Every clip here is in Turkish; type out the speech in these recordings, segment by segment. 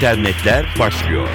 internetler başlıyor.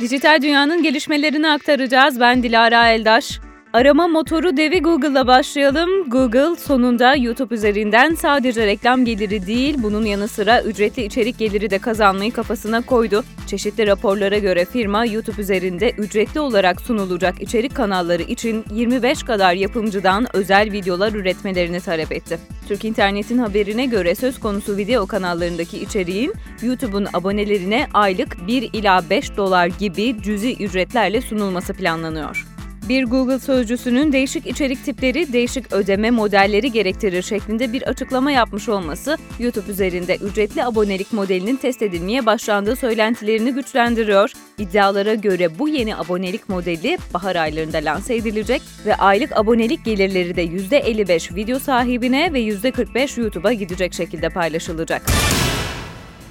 Dijital dünyanın gelişmelerini aktaracağız. Ben Dilara Eldaş. Arama motoru devi Google'la başlayalım. Google sonunda YouTube üzerinden sadece reklam geliri değil, bunun yanı sıra ücretli içerik geliri de kazanmayı kafasına koydu. Çeşitli raporlara göre firma YouTube üzerinde ücretli olarak sunulacak içerik kanalları için 25 kadar yapımcıdan özel videolar üretmelerini talep etti. Türk İnternet'in haberine göre söz konusu video kanallarındaki içeriğin YouTube'un abonelerine aylık 1 ila 5 dolar gibi cüzi ücretlerle sunulması planlanıyor. Bir Google sözcüsünün değişik içerik tipleri, değişik ödeme modelleri gerektirir şeklinde bir açıklama yapmış olması, YouTube üzerinde ücretli abonelik modelinin test edilmeye başlandığı söylentilerini güçlendiriyor. İddialara göre bu yeni abonelik modeli bahar aylarında lanse edilecek ve aylık abonelik gelirleri de %55 video sahibine ve %45 YouTube'a gidecek şekilde paylaşılacak.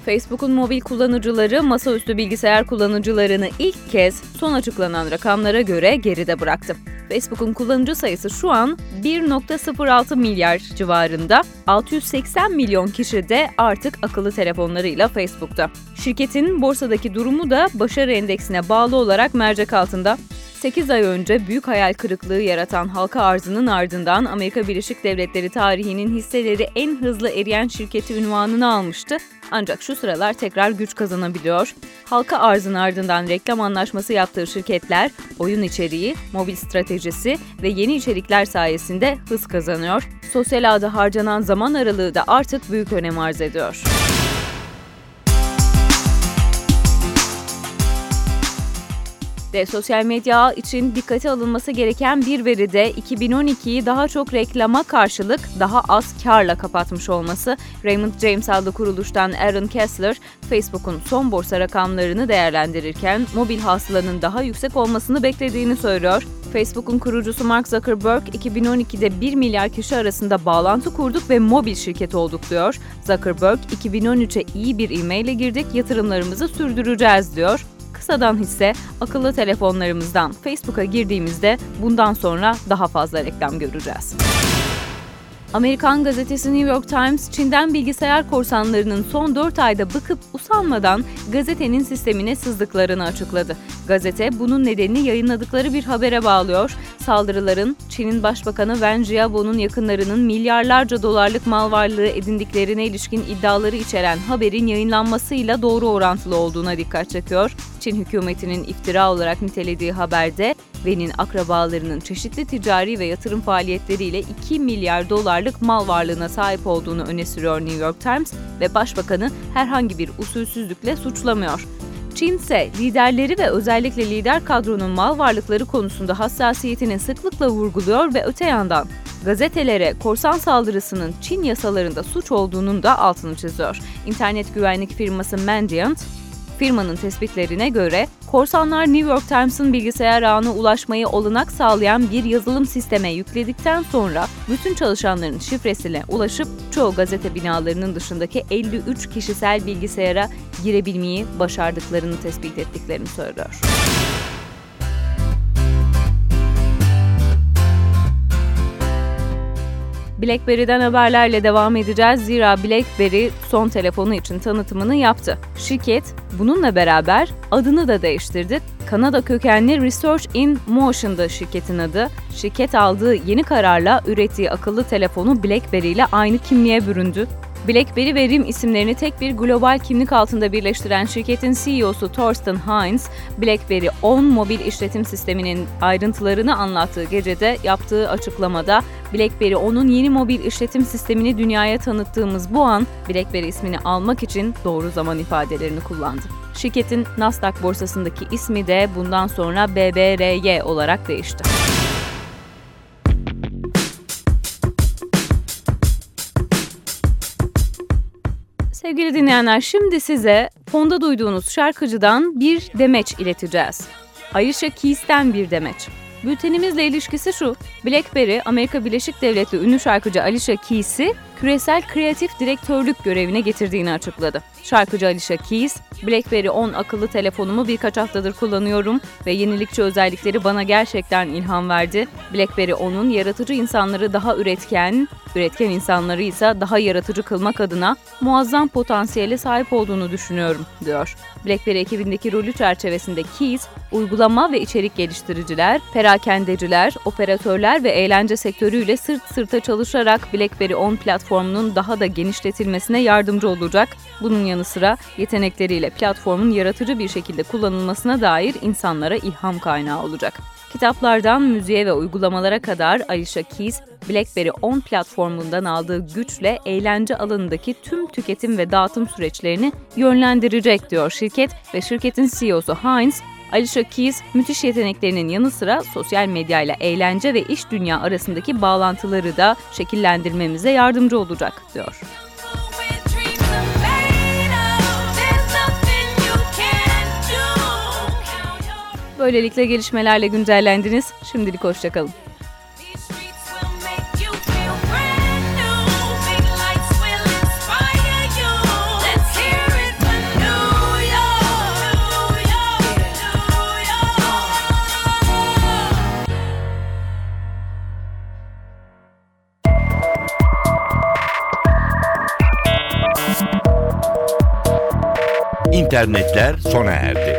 Facebook'un mobil kullanıcıları masaüstü bilgisayar kullanıcılarını ilk kez son açıklanan rakamlara göre geride bıraktı. Facebook'un kullanıcı sayısı şu an 1.06 milyar civarında. 680 milyon kişi de artık akıllı telefonlarıyla Facebook'ta. Şirketin borsadaki durumu da başarı endeksine bağlı olarak mercek altında. 8 ay önce büyük hayal kırıklığı yaratan halka arzının ardından Amerika Birleşik Devletleri tarihinin hisseleri en hızlı eriyen şirketi ünvanını almıştı. Ancak şu sıralar tekrar güç kazanabiliyor. Halka arzın ardından reklam anlaşması yaptığı şirketler oyun içeriği, mobil stratejisi ve yeni içerikler sayesinde hız kazanıyor. Sosyal ağda harcanan zaman aralığı da artık büyük önem arz ediyor. De sosyal medya için dikkate alınması gereken bir veri de 2012'yi daha çok reklama karşılık daha az karla kapatmış olması. Raymond James adlı kuruluştan Aaron Kessler, Facebook'un son borsa rakamlarını değerlendirirken mobil hasılanın daha yüksek olmasını beklediğini söylüyor. Facebook'un kurucusu Mark Zuckerberg 2012'de 1 milyar kişi arasında bağlantı kurduk ve mobil şirket olduk diyor. Zuckerberg 2013'e iyi bir ivmeyle girdik, yatırımlarımızı sürdüreceğiz diyor. Kısadan hisse akıllı telefonlarımızdan Facebook'a girdiğimizde bundan sonra daha fazla reklam göreceğiz. Amerikan gazetesi New York Times, Çin'den bilgisayar korsanlarının son 4 ayda bıkıp usanmadan gazetenin sistemine sızdıklarını açıkladı. Gazete bunun nedenini yayınladıkları bir habere bağlıyor. Saldırıların Çin'in Başbakanı Wen Jiabo'nun yakınlarının milyarlarca dolarlık mal varlığı edindiklerine ilişkin iddiaları içeren haberin yayınlanmasıyla doğru orantılı olduğuna dikkat çekiyor. Çin hükümetinin iftira olarak nitelediği haberde Wen'in akrabalarının çeşitli ticari ve yatırım faaliyetleriyle 2 milyar dolarlık mal varlığına sahip olduğunu öne sürüyor New York Times ve başbakanı herhangi bir usulsüzlükle suçlamıyor. Çin ise liderleri ve özellikle lider kadronun mal varlıkları konusunda hassasiyetini sıklıkla vurguluyor ve öte yandan gazetelere korsan saldırısının Çin yasalarında suç olduğunun da altını çiziyor. İnternet güvenlik firması Mandiant, Firmanın tespitlerine göre korsanlar New York Times'ın bilgisayar ağına ulaşmayı olanak sağlayan bir yazılım sisteme yükledikten sonra bütün çalışanların şifresiyle ulaşıp çoğu gazete binalarının dışındaki 53 kişisel bilgisayara girebilmeyi başardıklarını tespit ettiklerini söylüyor. BlackBerry'den haberlerle devam edeceğiz. Zira BlackBerry son telefonu için tanıtımını yaptı. Şirket bununla beraber adını da değiştirdi. Kanada kökenli Research in Motion'da şirketin adı. Şirket aldığı yeni kararla ürettiği akıllı telefonu BlackBerry ile aynı kimliğe büründü. BlackBerry ve RIM isimlerini tek bir global kimlik altında birleştiren şirketin CEO'su Thorsten Heinz, BlackBerry 10 mobil işletim sisteminin ayrıntılarını anlattığı gecede yaptığı açıklamada BlackBerry 10'un yeni mobil işletim sistemini dünyaya tanıttığımız bu an BlackBerry ismini almak için doğru zaman ifadelerini kullandı. Şirketin Nasdaq borsasındaki ismi de bundan sonra BBRY olarak değişti. Sevgili dinleyenler şimdi size fonda duyduğunuz şarkıcıdan bir demeç ileteceğiz. Ayşe Keys'ten bir demeç. Bültenimizle ilişkisi şu. BlackBerry, Amerika Birleşik Devletleri ünlü şarkıcı Alicia Keys'i küresel kreatif direktörlük görevine getirdiğini açıkladı. Şarkıcı Alicia Keys, BlackBerry 10 akıllı telefonumu birkaç haftadır kullanıyorum ve yenilikçi özellikleri bana gerçekten ilham verdi. BlackBerry 10'un yaratıcı insanları daha üretken, üretken insanları ise daha yaratıcı kılmak adına muazzam potansiyele sahip olduğunu düşünüyorum, diyor. BlackBerry ekibindeki rolü çerçevesinde Keys, uygulama ve içerik geliştiriciler, perakendeciler, operatörler ve eğlence sektörüyle sırt sırta çalışarak BlackBerry 10 platformunun daha da genişletilmesine yardımcı olacak. Bunun yanı sıra yetenekleriyle platformun yaratıcı bir şekilde kullanılmasına dair insanlara ilham kaynağı olacak. Kitaplardan müziğe ve uygulamalara kadar Alicia Keys, BlackBerry 10 platformundan aldığı güçle eğlence alanındaki tüm tüketim ve dağıtım süreçlerini yönlendirecek diyor şirket ve şirketin CEO'su Heinz, Alicia Keys müthiş yeteneklerinin yanı sıra sosyal medya ile eğlence ve iş dünya arasındaki bağlantıları da şekillendirmemize yardımcı olacak diyor. Böylelikle gelişmelerle güncellendiniz. Şimdilik hoşçakalın. İnternetler sona erdi.